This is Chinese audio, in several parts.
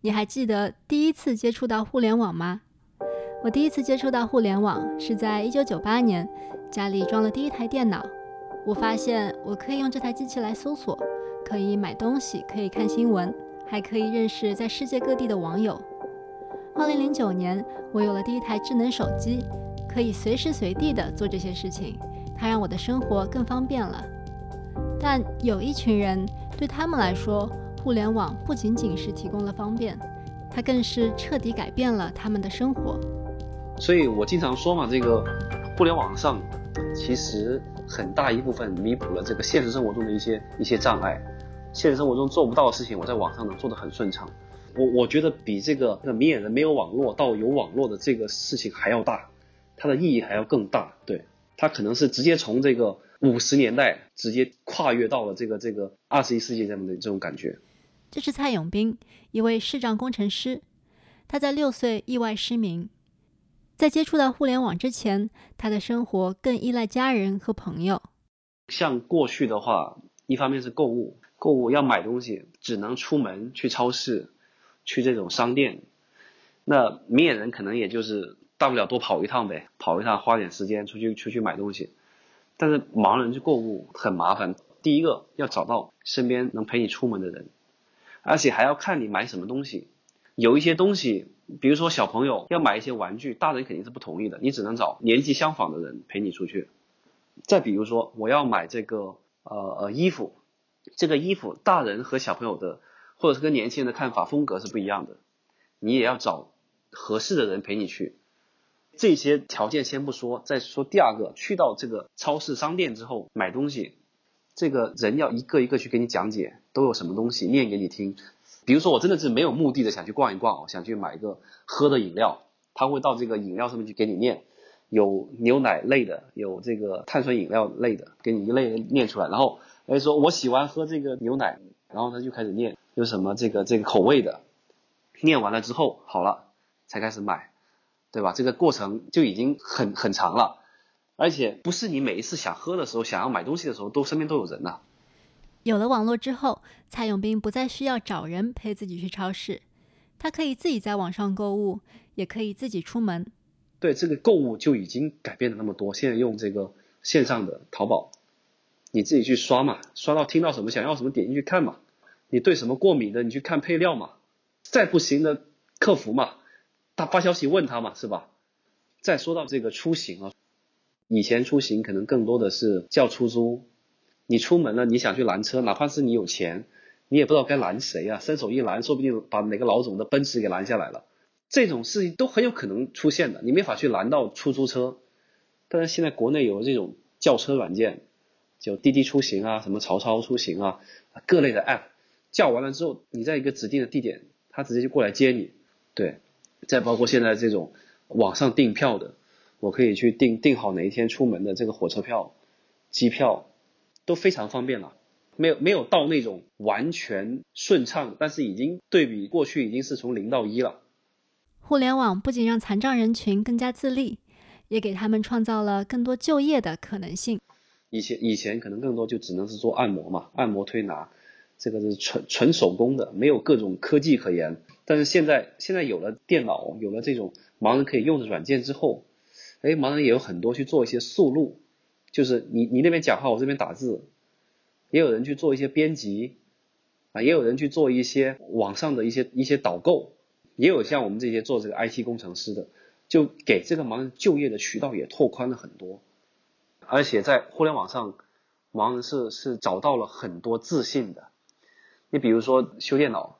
你还记得第一次接触到互联网吗？我第一次接触到互联网是在一九九八年，家里装了第一台电脑，我发现我可以用这台机器来搜索，可以买东西，可以看新闻，还可以认识在世界各地的网友。二零零九年，我有了第一台智能手机，可以随时随地的做这些事情，它让我的生活更方便了。但有一群人，对他们来说，互联网不仅仅是提供了方便，它更是彻底改变了他们的生活。所以我经常说嘛，这个互联网上其实很大一部分弥补了这个现实生活中的一些一些障碍。现实生活中做不到的事情，我在网上能做得很顺畅。我我觉得比这个这个明眼人没有网络到有网络的这个事情还要大，它的意义还要更大。对，它可能是直接从这个五十年代直接跨越到了这个这个二十一世纪这样的这种感觉。这是蔡永斌，一位视障工程师，他在六岁意外失明。在接触到互联网之前，他的生活更依赖家人和朋友。像过去的话，一方面是购物，购物要买东西，只能出门去超市，去这种商店。那明眼人可能也就是大不了多跑一趟呗，跑一趟花点时间出去出去买东西。但是盲人去购物很麻烦，第一个要找到身边能陪你出门的人，而且还要看你买什么东西。有一些东西，比如说小朋友要买一些玩具，大人肯定是不同意的，你只能找年纪相仿的人陪你出去。再比如说，我要买这个呃呃衣服，这个衣服大人和小朋友的，或者是跟年轻人的看法风格是不一样的，你也要找合适的人陪你去。这些条件先不说，再说第二个，去到这个超市商店之后买东西，这个人要一个一个去给你讲解都有什么东西，念给你听。比如说，我真的是没有目的的想去逛一逛，我想去买一个喝的饮料，他会到这个饮料上面去给你念，有牛奶类的，有这个碳酸饮料类的，给你一类念出来，然后哎说我喜欢喝这个牛奶，然后他就开始念有什么这个这个口味的，念完了之后好了才开始买，对吧？这个过程就已经很很长了，而且不是你每一次想喝的时候，想要买东西的时候，都身边都有人呐。有了网络之后，蔡永斌不再需要找人陪自己去超市，他可以自己在网上购物，也可以自己出门。对这个购物就已经改变了那么多。现在用这个线上的淘宝，你自己去刷嘛，刷到听到什么想要什么点进去看嘛。你对什么过敏的，你去看配料嘛。再不行的，客服嘛，他发消息问他嘛，是吧？再说到这个出行啊，以前出行可能更多的是叫出租。你出门了，你想去拦车，哪怕是你有钱，你也不知道该拦谁啊！伸手一拦，说不定把哪个老总的奔驰给拦下来了。这种事情都很有可能出现的，你没法去拦到出租车。但是现在国内有这种叫车软件，就滴滴出行啊，什么曹操出行啊，各类的 app，叫完了之后，你在一个指定的地点，他直接就过来接你。对，再包括现在这种网上订票的，我可以去订订好哪一天出门的这个火车票、机票。都非常方便了，没有没有到那种完全顺畅，但是已经对比过去已经是从零到一了。互联网不仅让残障人群更加自立，也给他们创造了更多就业的可能性。以前以前可能更多就只能是做按摩嘛，按摩推拿，这个是纯纯手工的，没有各种科技可言。但是现在现在有了电脑，有了这种盲人可以用的软件之后，哎，盲人也有很多去做一些速录。就是你你那边讲话，我这边打字，也有人去做一些编辑，啊，也有人去做一些网上的一些一些导购，也有像我们这些做这个 IT 工程师的，就给这个盲人就业的渠道也拓宽了很多，而且在互联网上，盲人是是找到了很多自信的。你比如说修电脑，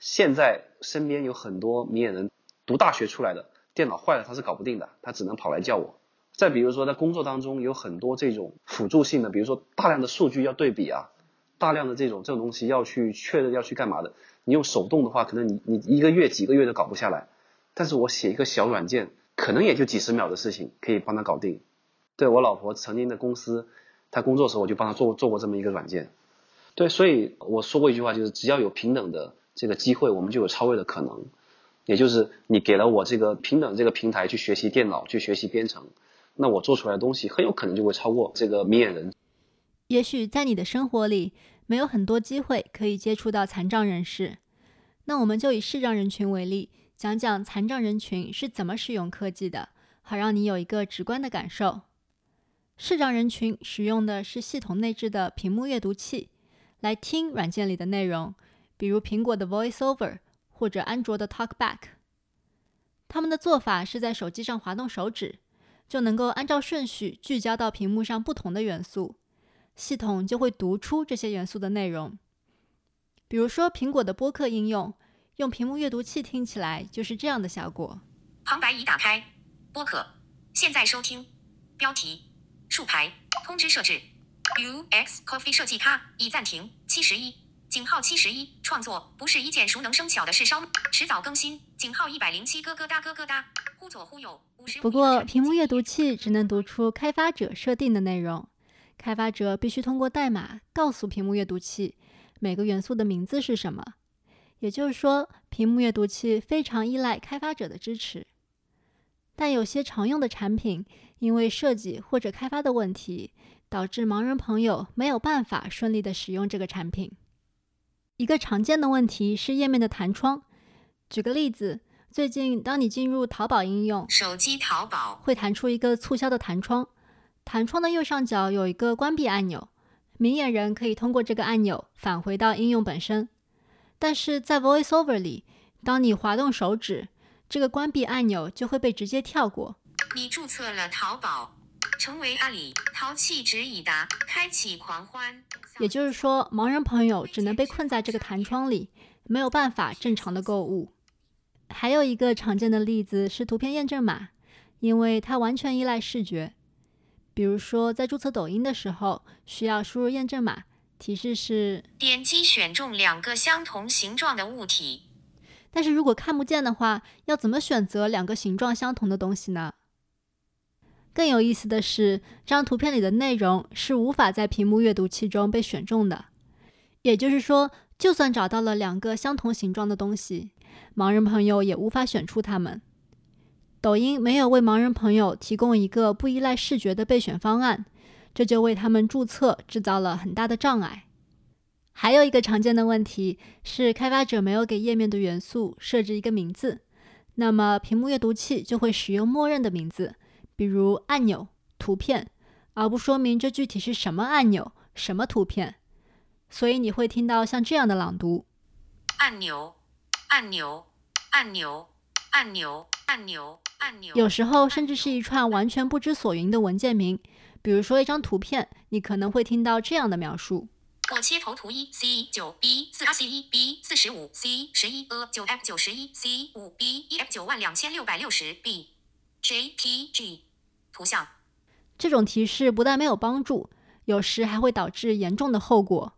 现在身边有很多明眼人读大学出来的，电脑坏了他是搞不定的，他只能跑来叫我。再比如说，在工作当中有很多这种辅助性的，比如说大量的数据要对比啊，大量的这种这种东西要去确认要去干嘛的，你用手动的话，可能你你一个月几个月都搞不下来，但是我写一个小软件，可能也就几十秒的事情可以帮他搞定。对我老婆曾经的公司，她工作的时候我就帮她做做过这么一个软件。对，所以我说过一句话，就是只要有平等的这个机会，我们就有超越的可能。也就是你给了我这个平等这个平台去学习电脑，去学习编程。那我做出来的东西很有可能就会超过这个明眼人。也许在你的生活里没有很多机会可以接触到残障人士，那我们就以视障人群为例，讲讲残障人群是怎么使用科技的，好让你有一个直观的感受。视障人群使用的是系统内置的屏幕阅读器，来听软件里的内容，比如苹果的 VoiceOver 或者安卓的 TalkBack。他们的做法是在手机上滑动手指，就能够按照顺序聚焦到屏幕上不同的元素，系统就会读出这些元素的内容。比如说苹果的播客应用，用屏幕阅读器听起来就是这样的效果。旁白已打开，播客，现在收听，标题。竖排通知设置，UX Coffee 设计咖已暂停。七十一井号七十一创作不是一件熟能生巧的事，稍迟早更新。井号一百零七咯咯哒咯咯哒，忽左忽右。不过屏幕阅读器只能读出开发者设定的内容，开发者必须通过代码告诉屏幕阅读器每个元素的名字是什么。也就是说，屏幕阅读器非常依赖开发者的支持。但有些常用的产品。因为设计或者开发的问题，导致盲人朋友没有办法顺利的使用这个产品。一个常见的问题是页面的弹窗。举个例子，最近当你进入淘宝应用，手机淘宝会弹出一个促销的弹窗，弹窗的右上角有一个关闭按钮，明眼人可以通过这个按钮返回到应用本身。但是在 VoiceOver 里，当你滑动手指，这个关闭按钮就会被直接跳过。你注册了淘宝，成为阿里淘气值已达，开启狂欢。也就是说，盲人朋友只能被困在这个弹窗里，没有办法正常的购物。还有一个常见的例子是图片验证码，因为它完全依赖视觉。比如说，在注册抖音的时候，需要输入验证码，提示是点击选中两个相同形状的物体。但是如果看不见的话，要怎么选择两个形状相同的东西呢？更有意思的是，这张图片里的内容是无法在屏幕阅读器中被选中的。也就是说，就算找到了两个相同形状的东西，盲人朋友也无法选出它们。抖音没有为盲人朋友提供一个不依赖视觉的备选方案，这就为他们注册制造了很大的障碍。还有一个常见的问题是，开发者没有给页面的元素设置一个名字，那么屏幕阅读器就会使用默认的名字。比如按钮、图片，而不说明这具体是什么按钮、什么图片，所以你会听到像这样的朗读：按钮、按钮、按钮、按钮、按钮、按钮。有时候甚至是一串完全不知所云的文件名，比如说一张图片，你可能会听到这样的描述：我切头图一 C 九 B 四 R C 一 B 四十五 C 十一 A 九 F 九十一 C 五 B 一 F 九万两千六百六十 B J P G。图像，这种提示不但没有帮助，有时还会导致严重的后果。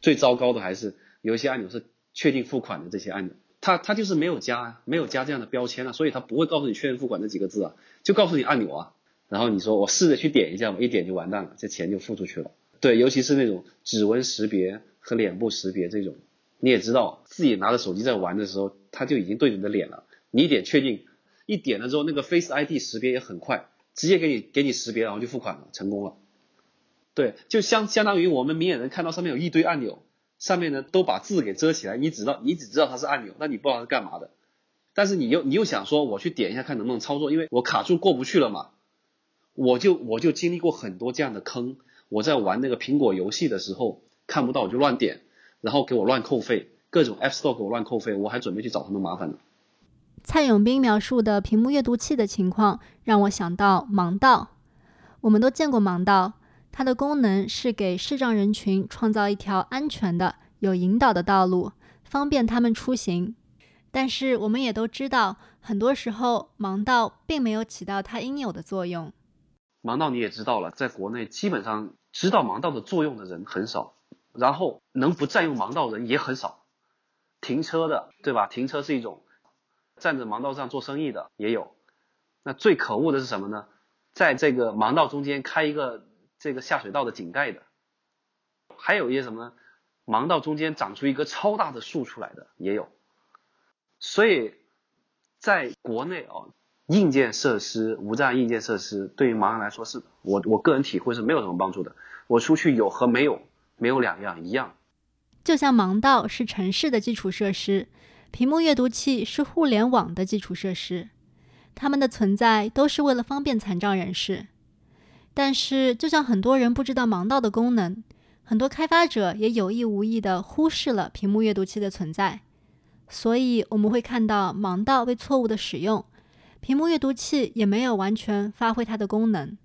最糟糕的还是有一些按钮是确定付款的这些按钮，它它就是没有加没有加这样的标签啊，所以它不会告诉你确认付款这几个字啊，就告诉你按钮啊。然后你说我试着去点一下我，一点就完蛋了，这钱就付出去了。对，尤其是那种指纹识别和脸部识别这种，你也知道自己拿着手机在玩的时候，它就已经对你的脸了，你一点确定，一点了之后那个 Face ID 识别也很快。直接给你给你识别，然后就付款了，成功了。对，就相相当于我们明眼人看到上面有一堆按钮，上面呢都把字给遮起来，你只知道你只知道它是按钮，那你不知道是干嘛的。但是你又你又想说我去点一下看能不能操作，因为我卡住过不去了嘛。我就我就经历过很多这样的坑。我在玩那个苹果游戏的时候看不到我就乱点，然后给我乱扣费，各种 App Store 给我乱扣费，我还准备去找他们麻烦呢。蔡永斌描述的屏幕阅读器的情况，让我想到盲道。我们都见过盲道，它的功能是给视障人群创造一条安全的、有引导的道路，方便他们出行。但是我们也都知道，很多时候盲道并没有起到它应有的作用。盲道你也知道了，在国内基本上知道盲道的作用的人很少，然后能不占用盲道人也很少。停车的，对吧？停车是一种。站在盲道上做生意的也有，那最可恶的是什么呢？在这个盲道中间开一个这个下水道的井盖的，还有一些什么呢？盲道中间长出一个超大的树出来的也有。所以，在国内啊，硬件设施、无障碍硬件设施对于盲人来说，是我我个人体会是没有什么帮助的。我出去有和没有没有两样，一样。就像盲道是城市的基础设施，屏幕阅读器是互联网的基础设施，它们的存在都是为了方便残障人士。但是，就像很多人不知道盲道的功能，很多开发者也有意无意地忽视了屏幕阅读器的存在，所以我们会看到盲道被错误的使用，屏幕阅读器也没有完全发挥它的功能。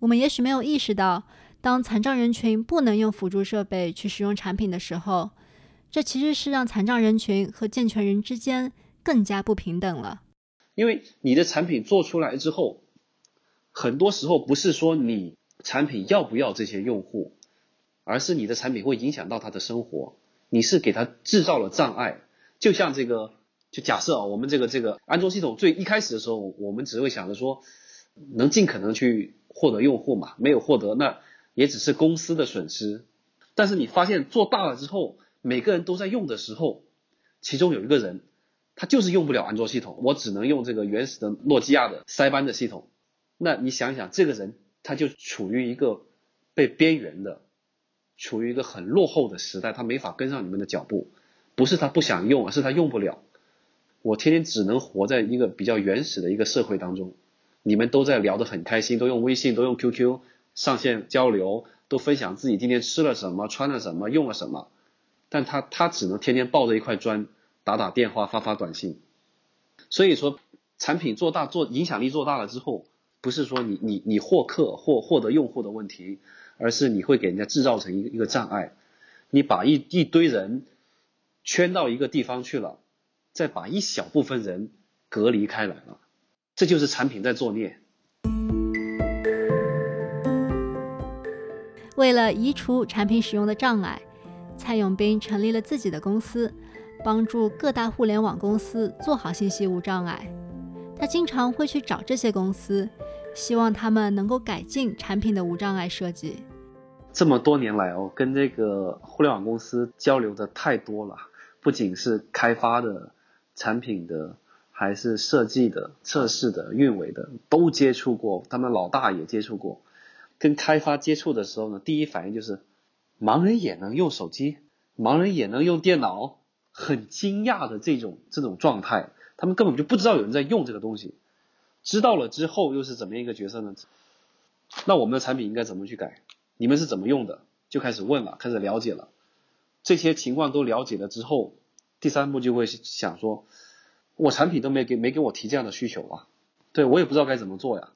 我们也许没有意识到，当残障人群不能用辅助设备去使用产品的时候，这其实是让残障人群和健全人之间更加不平等了。因为你的产品做出来之后。很多时候不是说你产品要不要这些用户，而是你的产品会影响到他的生活，你是给他制造了障碍。就像这个，就假设啊，我们这个这个安卓系统最一开始的时候，我们只会想着说，能尽可能去获得用户嘛，没有获得那也只是公司的损失。但是你发现做大了之后，每个人都在用的时候，其中有一个人他就是用不了安卓系统，我只能用这个原始的诺基亚的塞班的系统。那你想想，这个人他就处于一个被边缘的，处于一个很落后的时代，他没法跟上你们的脚步。不是他不想用，而是他用不了。我天天只能活在一个比较原始的一个社会当中。你们都在聊得很开心，都用微信，都用 QQ 上线交流，都分享自己今天吃了什么、穿了什么、用了什么。但他他只能天天抱着一块砖，打打电话、发发短信。所以说，产品做大、做影响力做大了之后。不是说你你你获客或获得用户的问题，而是你会给人家制造成一个一个障碍。你把一一堆人圈到一个地方去了，再把一小部分人隔离开来了，这就是产品在作孽。为了移除产品使用的障碍，蔡永斌成立了自己的公司，帮助各大互联网公司做好信息无障碍。他经常会去找这些公司。希望他们能够改进产品的无障碍设计。这么多年来哦，跟这个互联网公司交流的太多了，不仅是开发的、产品的，还是设计的、测试的、运维的，都接触过。他们老大也接触过。跟开发接触的时候呢，第一反应就是，盲人也能用手机，盲人也能用电脑，很惊讶的这种这种状态。他们根本就不知道有人在用这个东西。知道了之后又是怎么样一个角色呢？那我们的产品应该怎么去改？你们是怎么用的？就开始问了，开始了解了，这些情况都了解了之后，第三步就会想说，我产品都没给没给我提这样的需求啊，对我也不知道该怎么做呀。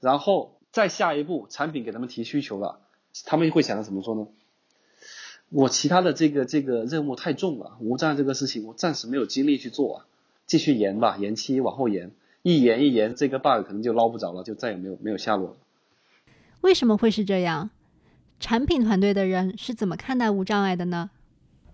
然后再下一步，产品给他们提需求了，他们会想着怎么说呢？我其他的这个这个任务太重了，无障这个事情我暂时没有精力去做啊，继续延吧，延期往后延。一延一延，这个 bug 可能就捞不着了，就再也没有没有下落了。为什么会是这样？产品团队的人是怎么看待无障碍的呢？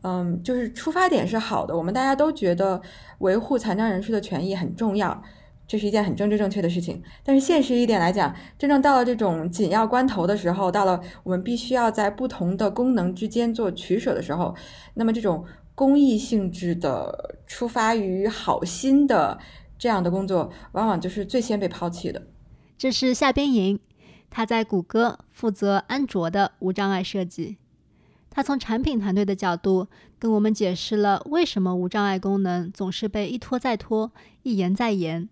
嗯，就是出发点是好的，我们大家都觉得维护残障人士的权益很重要，这是一件很政治正确的事情。但是现实一点来讲，真正到了这种紧要关头的时候，到了我们必须要在不同的功能之间做取舍的时候，那么这种公益性质的、出发于好心的。这样的工作往往就是最先被抛弃的。这是夏边莹，他在谷歌负责安卓的无障碍设计。他从产品团队的角度跟我们解释了为什么无障碍功能总是被一拖再拖、一延再延。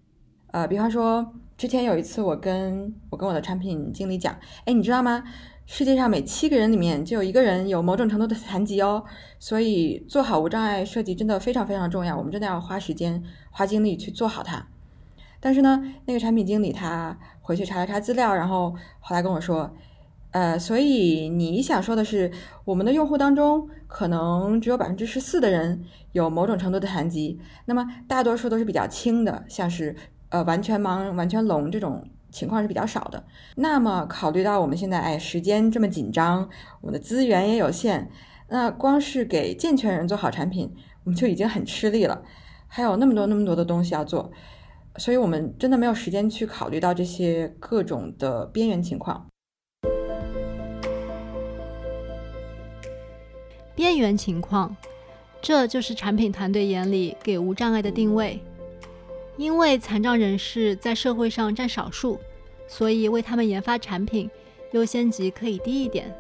呃，比方说，之前有一次我跟我跟我的产品经理讲，哎，你知道吗？世界上每七个人里面就有一个人有某种程度的残疾哦，所以做好无障碍设计真的非常非常重要，我们真的要花时间花精力去做好它。但是呢，那个产品经理他回去查了查资料，然后后来跟我说，呃，所以你想说的是，我们的用户当中可能只有百分之十四的人有某种程度的残疾，那么大多数都是比较轻的，像是呃完全盲、完全聋这种。情况是比较少的。那么考虑到我们现在哎时间这么紧张，我们的资源也有限，那光是给健全人做好产品，我们就已经很吃力了，还有那么多那么多的东西要做，所以我们真的没有时间去考虑到这些各种的边缘情况。边缘情况，这就是产品团队眼里给无障碍的定位。因为残障人士在社会上占少数，所以为他们研发产品优先级可以低一点。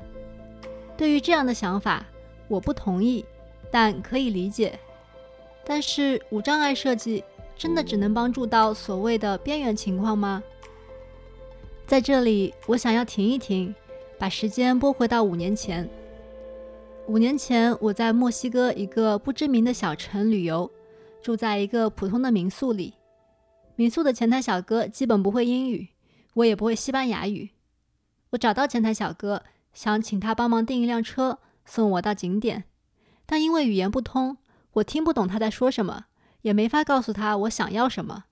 对于这样的想法，我不同意，但可以理解。但是无障碍设计真的只能帮助到所谓的边缘情况吗？在这里，我想要停一停，把时间拨回到五年前。五年前，我在墨西哥一个不知名的小城旅游，住在一个普通的民宿里。民宿的前台小哥基本不会英语，我也不会西班牙语。我找到前台小哥，想请他帮忙订一辆车送我到景点，但因为语言不通，我听不懂他在说什么，也没法告诉他我想要什么。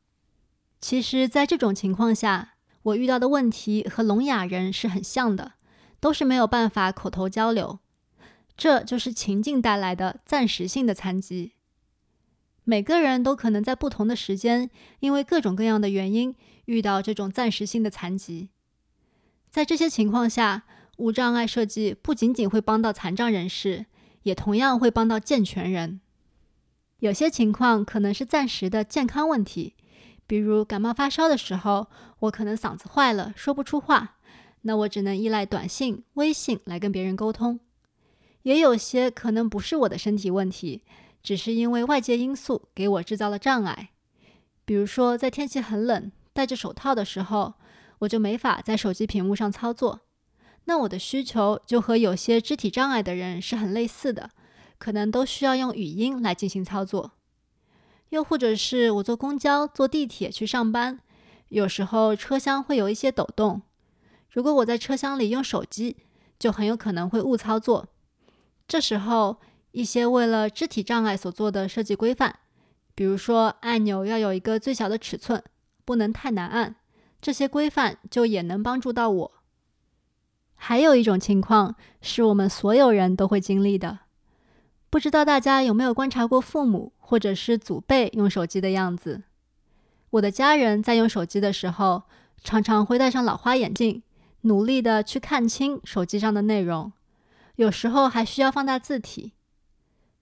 其实，在这种情况下，我遇到的问题和聋哑人是很像的，都是没有办法口头交流。这就是情境带来的暂时性的残疾。每个人都可能在不同的时间，因为各种各样的原因，遇到这种暂时性的残疾。在这些情况下，无障碍设计不仅仅会帮到残障人士，也同样会帮到健全人。有些情况可能是暂时的健康问题，比如感冒发烧的时候，我可能嗓子坏了，说不出话，那我只能依赖短信、微信来跟别人沟通。也有些可能不是我的身体问题。只是因为外界因素给我制造了障碍，比如说在天气很冷、戴着手套的时候，我就没法在手机屏幕上操作。那我的需求就和有些肢体障碍的人是很类似的，可能都需要用语音来进行操作。又或者是我坐公交、坐地铁去上班，有时候车厢会有一些抖动，如果我在车厢里用手机，就很有可能会误操作。这时候。一些为了肢体障碍所做的设计规范，比如说按钮要有一个最小的尺寸，不能太难按，这些规范就也能帮助到我。还有一种情况是我们所有人都会经历的，不知道大家有没有观察过父母或者是祖辈用手机的样子？我的家人在用手机的时候，常常会戴上老花眼镜，努力的去看清手机上的内容，有时候还需要放大字体。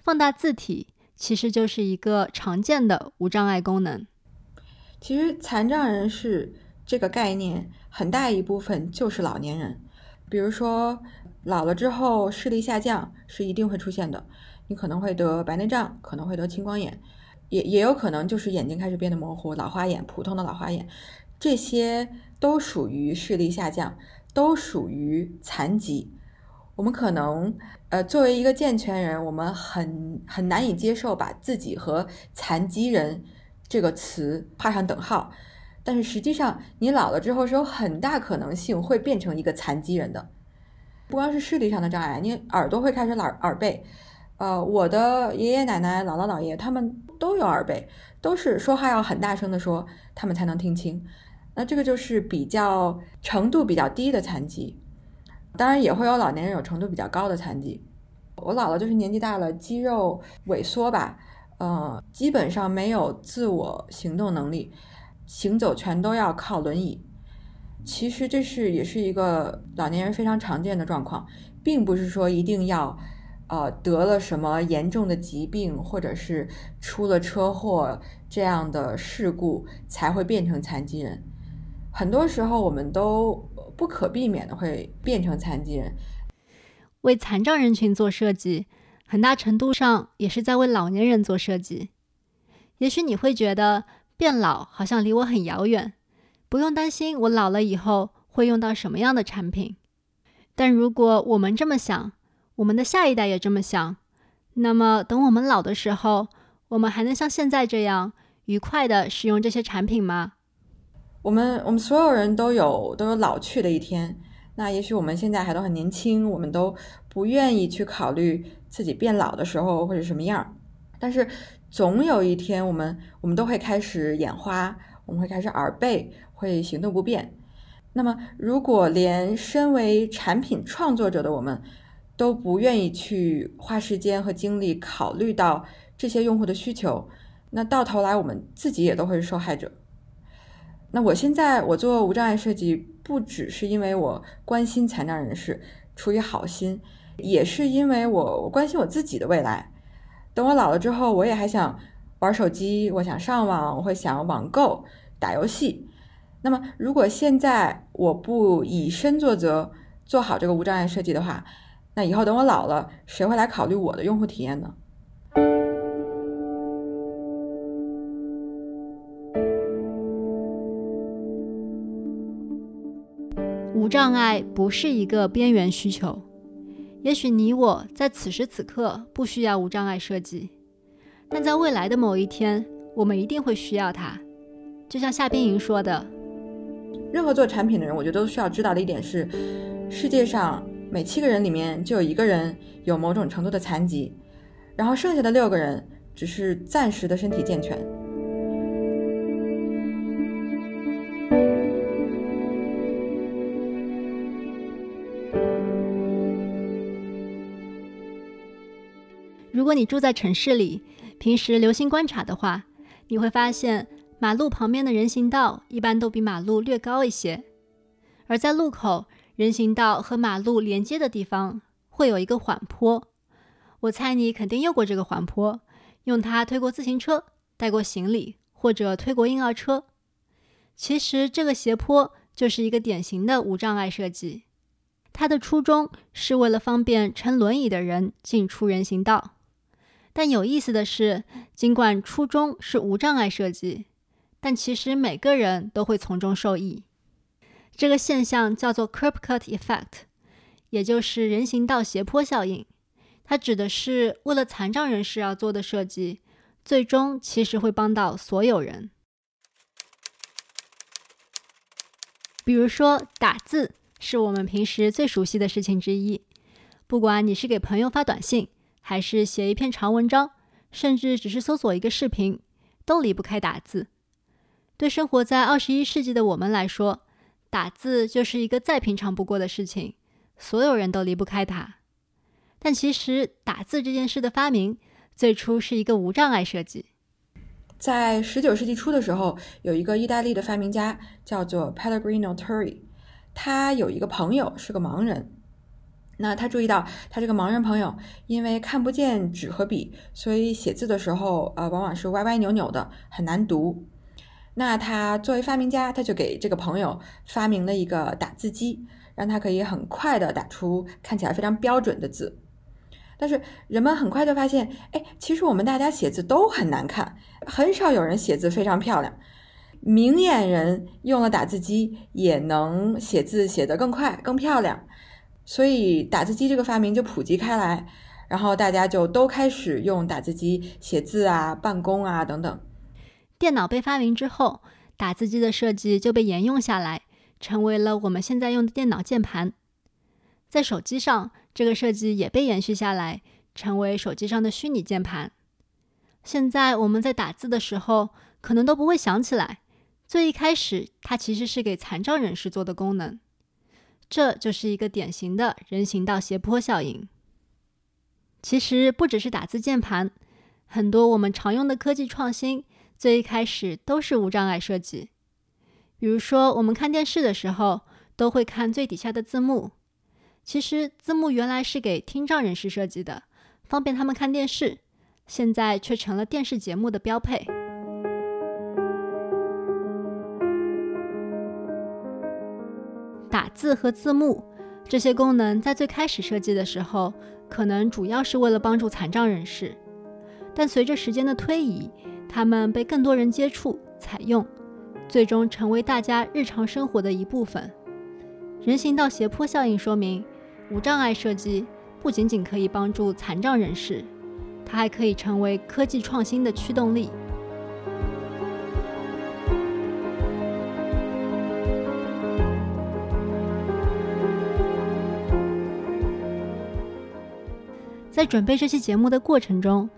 放大字体其实就是一个常见的无障碍功能。其实残障人士这个概念很大一部分就是老年人，比如说老了之后视力下降是一定会出现的，你可能会得白内障，可能会得青光眼，也也有可能就是眼睛开始变得模糊，老花眼，普通的老花眼，这些都属于视力下降，都属于残疾。我们可能，呃，作为一个健全人，我们很很难以接受把自己和残疾人这个词画上等号。但是实际上，你老了之后是有很大可能性会变成一个残疾人的。不光是视力上的障碍，你耳朵会开始耳耳背。呃，我的爷爷奶奶、姥姥姥爷他们都有耳背，都是说话要很大声的说，他们才能听清。那这个就是比较程度比较低的残疾。当然也会有老年人有程度比较高的残疾。我姥姥就是年纪大了，肌肉萎缩吧，呃，基本上没有自我行动能力，行走全都要靠轮椅。其实这是也是一个老年人非常常见的状况，并不是说一定要，呃，得了什么严重的疾病或者是出了车祸这样的事故才会变成残疾人。很多时候我们都。不可避免的会变成残疾人。为残障人群做设计，很大程度上也是在为老年人做设计。也许你会觉得变老好像离我很遥远，不用担心我老了以后会用到什么样的产品。但如果我们这么想，我们的下一代也这么想，那么等我们老的时候，我们还能像现在这样愉快的使用这些产品吗？我们我们所有人都有都有老去的一天，那也许我们现在还都很年轻，我们都不愿意去考虑自己变老的时候会是什么样。但是总有一天，我们我们都会开始眼花，我们会开始耳背，会行动不便。那么，如果连身为产品创作者的我们都不愿意去花时间和精力考虑到这些用户的需求，那到头来我们自己也都会是受害者。那我现在我做无障碍设计，不只是因为我关心残障人士，出于好心，也是因为我我关心我自己的未来。等我老了之后，我也还想玩手机，我想上网，我会想网购、打游戏。那么，如果现在我不以身作则，做好这个无障碍设计的话，那以后等我老了，谁会来考虑我的用户体验呢？无障碍不是一个边缘需求。也许你我在此时此刻不需要无障碍设计，但在未来的某一天，我们一定会需要它。就像夏冰莹说的：“任何做产品的人，我觉得都需要知道的一点是，世界上每七个人里面就有一个人有某种程度的残疾，然后剩下的六个人只是暂时的身体健全。”如果你住在城市里，平时留心观察的话，你会发现马路旁边的人行道一般都比马路略高一些，而在路口，人行道和马路连接的地方会有一个缓坡。我猜你肯定用过这个缓坡，用它推过自行车、带过行李或者推过婴儿车。其实这个斜坡就是一个典型的无障碍设计，它的初衷是为了方便乘轮椅的人进出人行道。但有意思的是，尽管初衷是无障碍设计，但其实每个人都会从中受益。这个现象叫做 curb cut effect，也就是人行道斜坡效应。它指的是为了残障人士而做的设计，最终其实会帮到所有人。比如说，打字是我们平时最熟悉的事情之一，不管你是给朋友发短信。还是写一篇长文章，甚至只是搜索一个视频，都离不开打字。对生活在二十一世纪的我们来说，打字就是一个再平常不过的事情，所有人都离不开它。但其实，打字这件事的发明，最初是一个无障碍设计。在十九世纪初的时候，有一个意大利的发明家叫做 Pellegrino Turri，他有一个朋友是个盲人。那他注意到，他这个盲人朋友因为看不见纸和笔，所以写字的时候，呃，往往是歪歪扭扭的，很难读。那他作为发明家，他就给这个朋友发明了一个打字机，让他可以很快的打出看起来非常标准的字。但是人们很快就发现，哎，其实我们大家写字都很难看，很少有人写字非常漂亮。明眼人用了打字机也能写字写得更快、更漂亮。所以打字机这个发明就普及开来，然后大家就都开始用打字机写字啊、办公啊等等。电脑被发明之后，打字机的设计就被沿用下来，成为了我们现在用的电脑键盘。在手机上，这个设计也被延续下来，成为手机上的虚拟键盘。现在我们在打字的时候，可能都不会想起来，最一开始它其实是给残障人士做的功能。这就是一个典型的人行道斜坡效应。其实不只是打字键盘，很多我们常用的科技创新，最一开始都是无障碍设计。比如说，我们看电视的时候，都会看最底下的字幕。其实字幕原来是给听障人士设计的，方便他们看电视，现在却成了电视节目的标配。字和字幕这些功能在最开始设计的时候，可能主要是为了帮助残障人士，但随着时间的推移，它们被更多人接触、采用，最终成为大家日常生活的一部分。人行道斜坡效应说明，无障碍设计不仅仅可以帮助残障人士，它还可以成为科技创新的驱动力。在准备这期节目的过程中，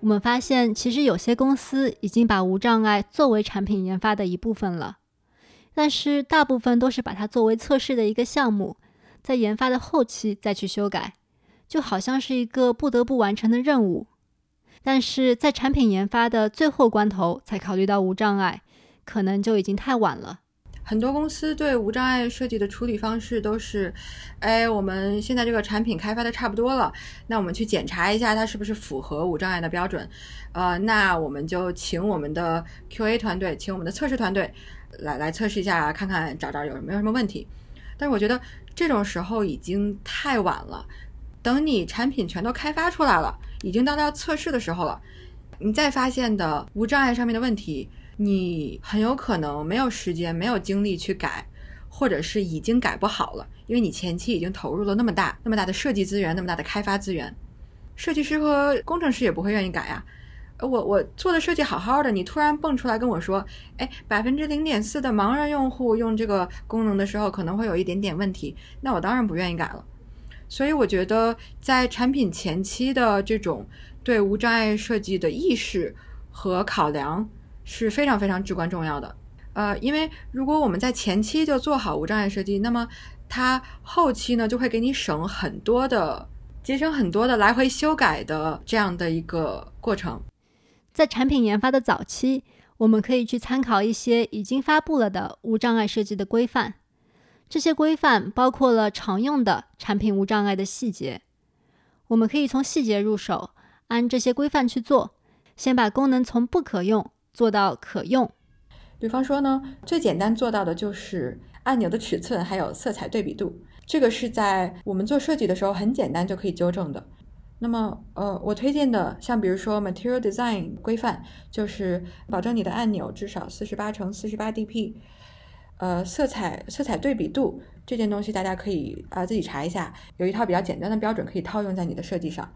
我们发现，其实有些公司已经把无障碍作为产品研发的一部分了，但是大部分都是把它作为测试的一个项目，在研发的后期再去修改，就好像是一个不得不完成的任务。但是在产品研发的最后关头才考虑到无障碍，可能就已经太晚了。很多公司对无障碍设计的处理方式都是，哎，我们现在这个产品开发的差不多了，那我们去检查一下它是不是符合无障碍的标准，呃，那我们就请我们的 QA 团队，请我们的测试团队来来测试一下，看看找找有没有什么问题。但是我觉得这种时候已经太晚了，等你产品全都开发出来了，已经到了要测试的时候了，你再发现的无障碍上面的问题，你很有可能没有时间、没有精力去改，或者是已经改不好了，因为你前期已经投入了那么大、那么大的设计资源、那么大的开发资源，设计师和工程师也不会愿意改呀。呃我我做的设计好好的，你突然蹦出来跟我说，哎，百分之零点四的盲人用户用这个功能的时候可能会有一点点问题，那我当然不愿意改了。所以我觉得在产品前期的这种对无障碍设计的意识和考量是非常非常至关重要的。呃，因为如果我们在前期就做好无障碍设计，那么它后期呢就会给你省很多的、节省很多的来回修改的这样的一个过程。在产品研发的早期，我们可以去参考一些已经发布了的无障碍设计的规范。这些规范包括了常用的产品无障碍的细节。我们可以从细节入手，按这些规范去做，先把功能从不可用做到可用。比方说呢，最简单做到的就是按钮的尺寸还有色彩对比度，这个是在我们做设计的时候很简单就可以纠正的。那么，呃，我推荐的像比如说 Material Design 规范，就是保证你的按钮至少四十八乘四十八 dp。呃，色彩色彩对比度这件东西大家可以啊、自己查一下，有一套比较简单的标准可以套用在你的设计上。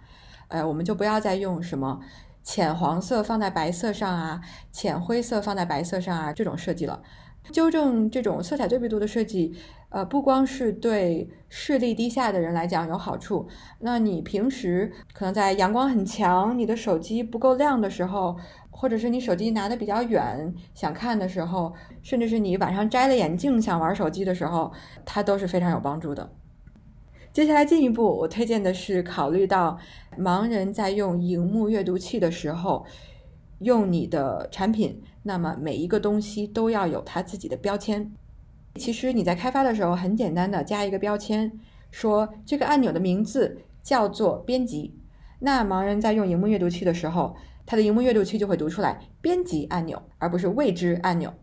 呃，我们就不要再用什么浅黄色放在白色上啊，浅灰色放在白色上啊这种设计了。纠正这种色彩对比度的设计，呃，不光是对视力低下的人来讲有好处，那你平时可能在阳光很强、你的手机不够亮的时候，或者是你手机拿的比较远想看的时候，甚至是你晚上摘了眼镜想玩手机的时候，它都是非常有帮助的。接下来进一步，我推荐的是考虑到盲人在用荧幕阅读器的时候，用你的产品。那么每一个东西都要有它自己的标签。其实你在开发的时候，很简单的加一个标签，说这个按钮的名字叫做编辑。那盲人在用荧幕阅读器的时候，他的荧幕阅读器就会读出来编辑按钮，而不是未知按钮。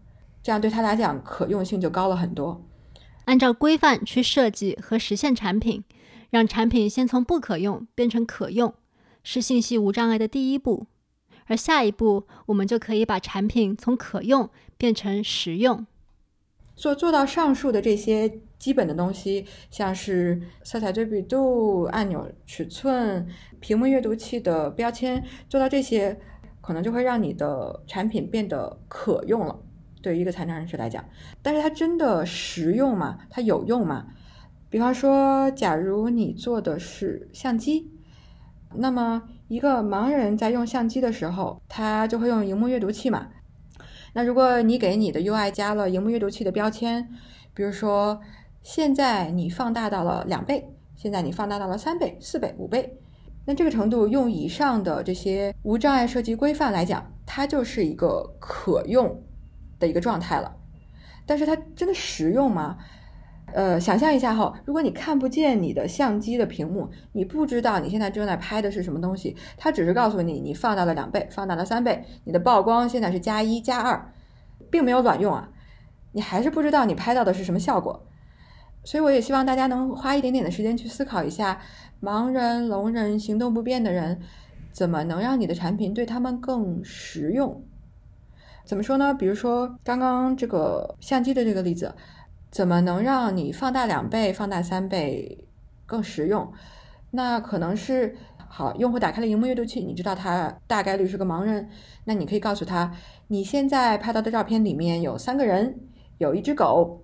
这样对他来讲可用性就高了很多。按照规范去设计和实现产品，让产品先从不可用变成可用，是信息无障碍的第一步。而下一步，我们就可以把产品从可用变成实用。做做到上述的这些基本的东西，像是色彩对比度、按钮尺寸、屏幕阅读器的标签，做到这些，可能就会让你的产品变得可用了。对于一个残障人士来讲，但是它真的实用吗？它有用吗？比方说，假如你做的是相机，那么一个盲人在用相机的时候，他就会用荧幕阅读器嘛。那如果你给你的 UI 加了荧幕阅读器的标签，比如说现在你放大到了两倍，现在你放大到了三倍、四倍、五倍，那这个程度用以上的这些无障碍设计规范来讲，它就是一个可用的一个状态了。但是它真的实用吗？呃，想象一下哈，如果你看不见你的相机的屏幕，你不知道你现在正在拍的是什么东西，它只是告诉你你放大了两倍，放大了三倍，你的曝光现在是加一加二，并没有卵用啊，你还是不知道你拍到的是什么效果。所以我也希望大家能花一点点的时间去思考一下，盲人、聋人、行动不便的人，怎么能让你的产品对他们更实用？怎么说呢？比如说刚刚这个相机的这个例子。怎么能让你放大两倍、放大三倍更实用？那可能是好，用户打开了荧幕阅读器，你知道他大概率是个盲人，那你可以告诉他，你现在拍到的照片里面有三个人，有一只狗，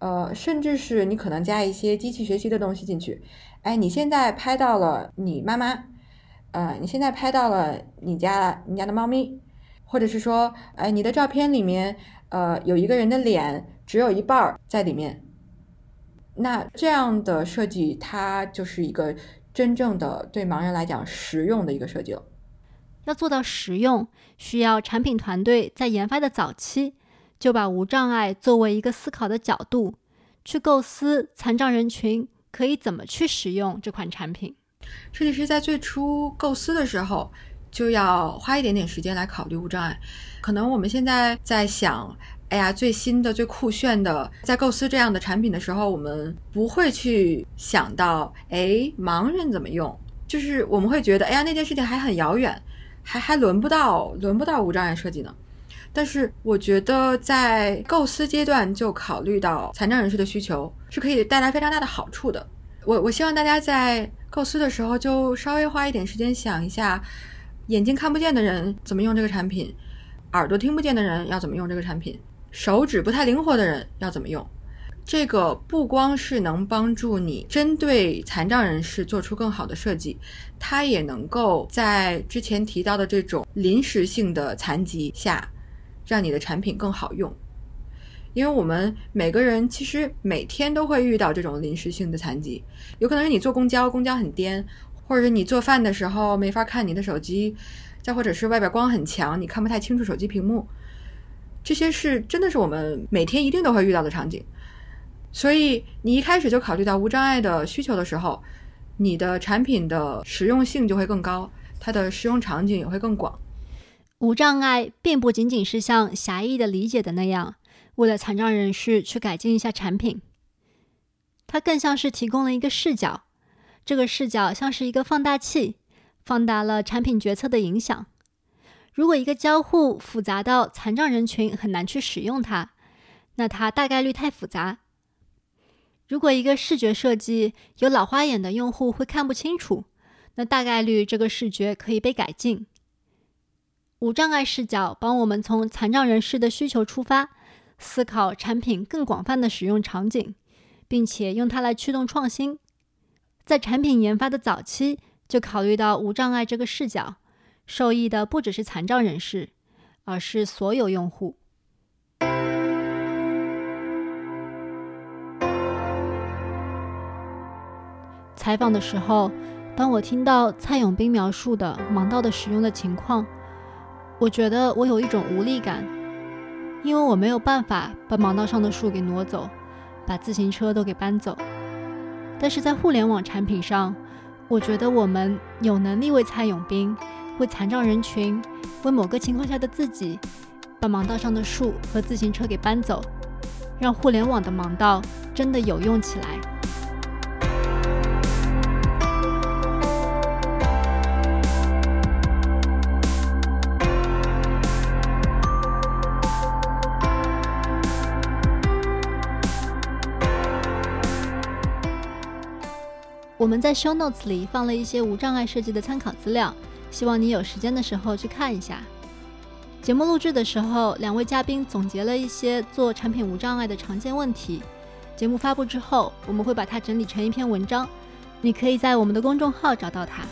呃，甚至是你可能加一些机器学习的东西进去。哎，你现在拍到了你妈妈，呃，你现在拍到了你家你家的猫咪，或者是说，哎，你的照片里面，呃，有一个人的脸。只有一半儿在里面，那这样的设计，它就是一个真正的对盲人来讲实用的一个设计了。要做到实用，需要产品团队在研发的早期就把无障碍作为一个思考的角度，去构思残障人群可以怎么去使用这款产品。设计师在最初构思的时候，就要花一点点时间来考虑无障碍。可能我们现在在想。哎呀，最新的、最酷炫的，在构思这样的产品的时候，我们不会去想到，哎，盲人怎么用？就是我们会觉得，哎呀，那件事情还很遥远，还还轮不到，轮不到无障碍设计呢。但是我觉得在构思阶段就考虑到残障人士的需求，是可以带来非常大的好处的。我我希望大家在构思的时候就稍微花一点时间想一下，眼睛看不见的人怎么用这个产品，耳朵听不见的人要怎么用这个产品，手指不太灵活的人要怎么用。这个不光是能帮助你针对残障人士做出更好的设计，它也能够在之前提到的这种临时性的残疾下。让你的产品更好用，因为我们每个人其实每天都会遇到这种临时性的残疾，有可能是你坐公交，公交很颠，或者是你做饭的时候没法看你的手机，再或者是外边光很强，你看不太清楚手机屏幕，这些是真的是我们每天一定都会遇到的场景。所以你一开始就考虑到无障碍的需求的时候，你的产品的实用性就会更高，它的使用场景也会更广。无障碍并不仅仅是像狭义的理解的那样，为了残障人士去改进一下产品，它更像是提供了一个视角，这个视角像是一个放大器，放大了产品决策的影响。如果一个交互复杂到残障人群很难去使用它，那它大概率太复杂。如果一个视觉设计有老花眼的用户会看不清楚，那大概率这个视觉可以被改进。无障碍视角帮我们从残障人士的需求出发，思考产品更广泛的使用场景，并且用它来驱动创新。在产品研发的早期就考虑到无障碍这个视角，受益的不只是残障人士，而是所有用户。采访的时候，当我听到蔡永斌描述的盲道的使用的情况。我觉得我有一种无力感，因为我没有办法把盲道上的树给挪走，把自行车都给搬走。但是在互联网产品上，我觉得我们有能力为蔡永斌、为残障人群、为某个情况下的自己，把盲道上的树和自行车给搬走，让互联网的盲道真的有用起来。我们在 Show Notes 里放了一些无障碍设计的参考资料，希望你有时间的时候去看一下。节目录制的时候，两位嘉宾总结了一些做产品无障碍的常见问题。节目发布之后，我们会把它整理成一篇文章，你可以在我们的公众号找到它。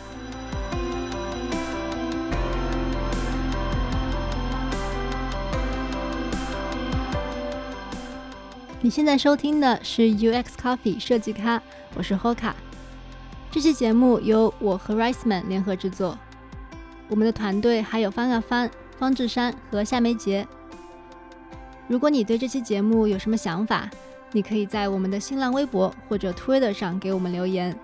你现在收听的是 UX Coffee 设计咖，我是 Hoka。这期节目由我和 Riceman 联合制作，我们的团队还有方啊帆、方志山和夏梅杰。如果你对这期节目有什么想法，你可以在我们的新浪微博或者 Twitter 上给我们留言。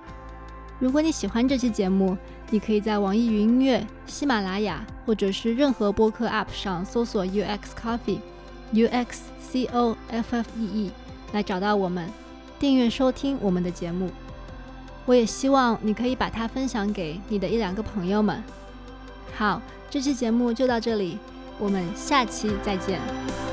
如果你喜欢这期节目，你可以在网易云音乐、喜马拉雅或者是任何播客 App 上搜索 UX Coffee（U X C O F F E E） 来找到我们，订阅收听我们的节目。我也希望你可以把它分享给你的一两个朋友们。好，这期节目就到这里，我们下期再见。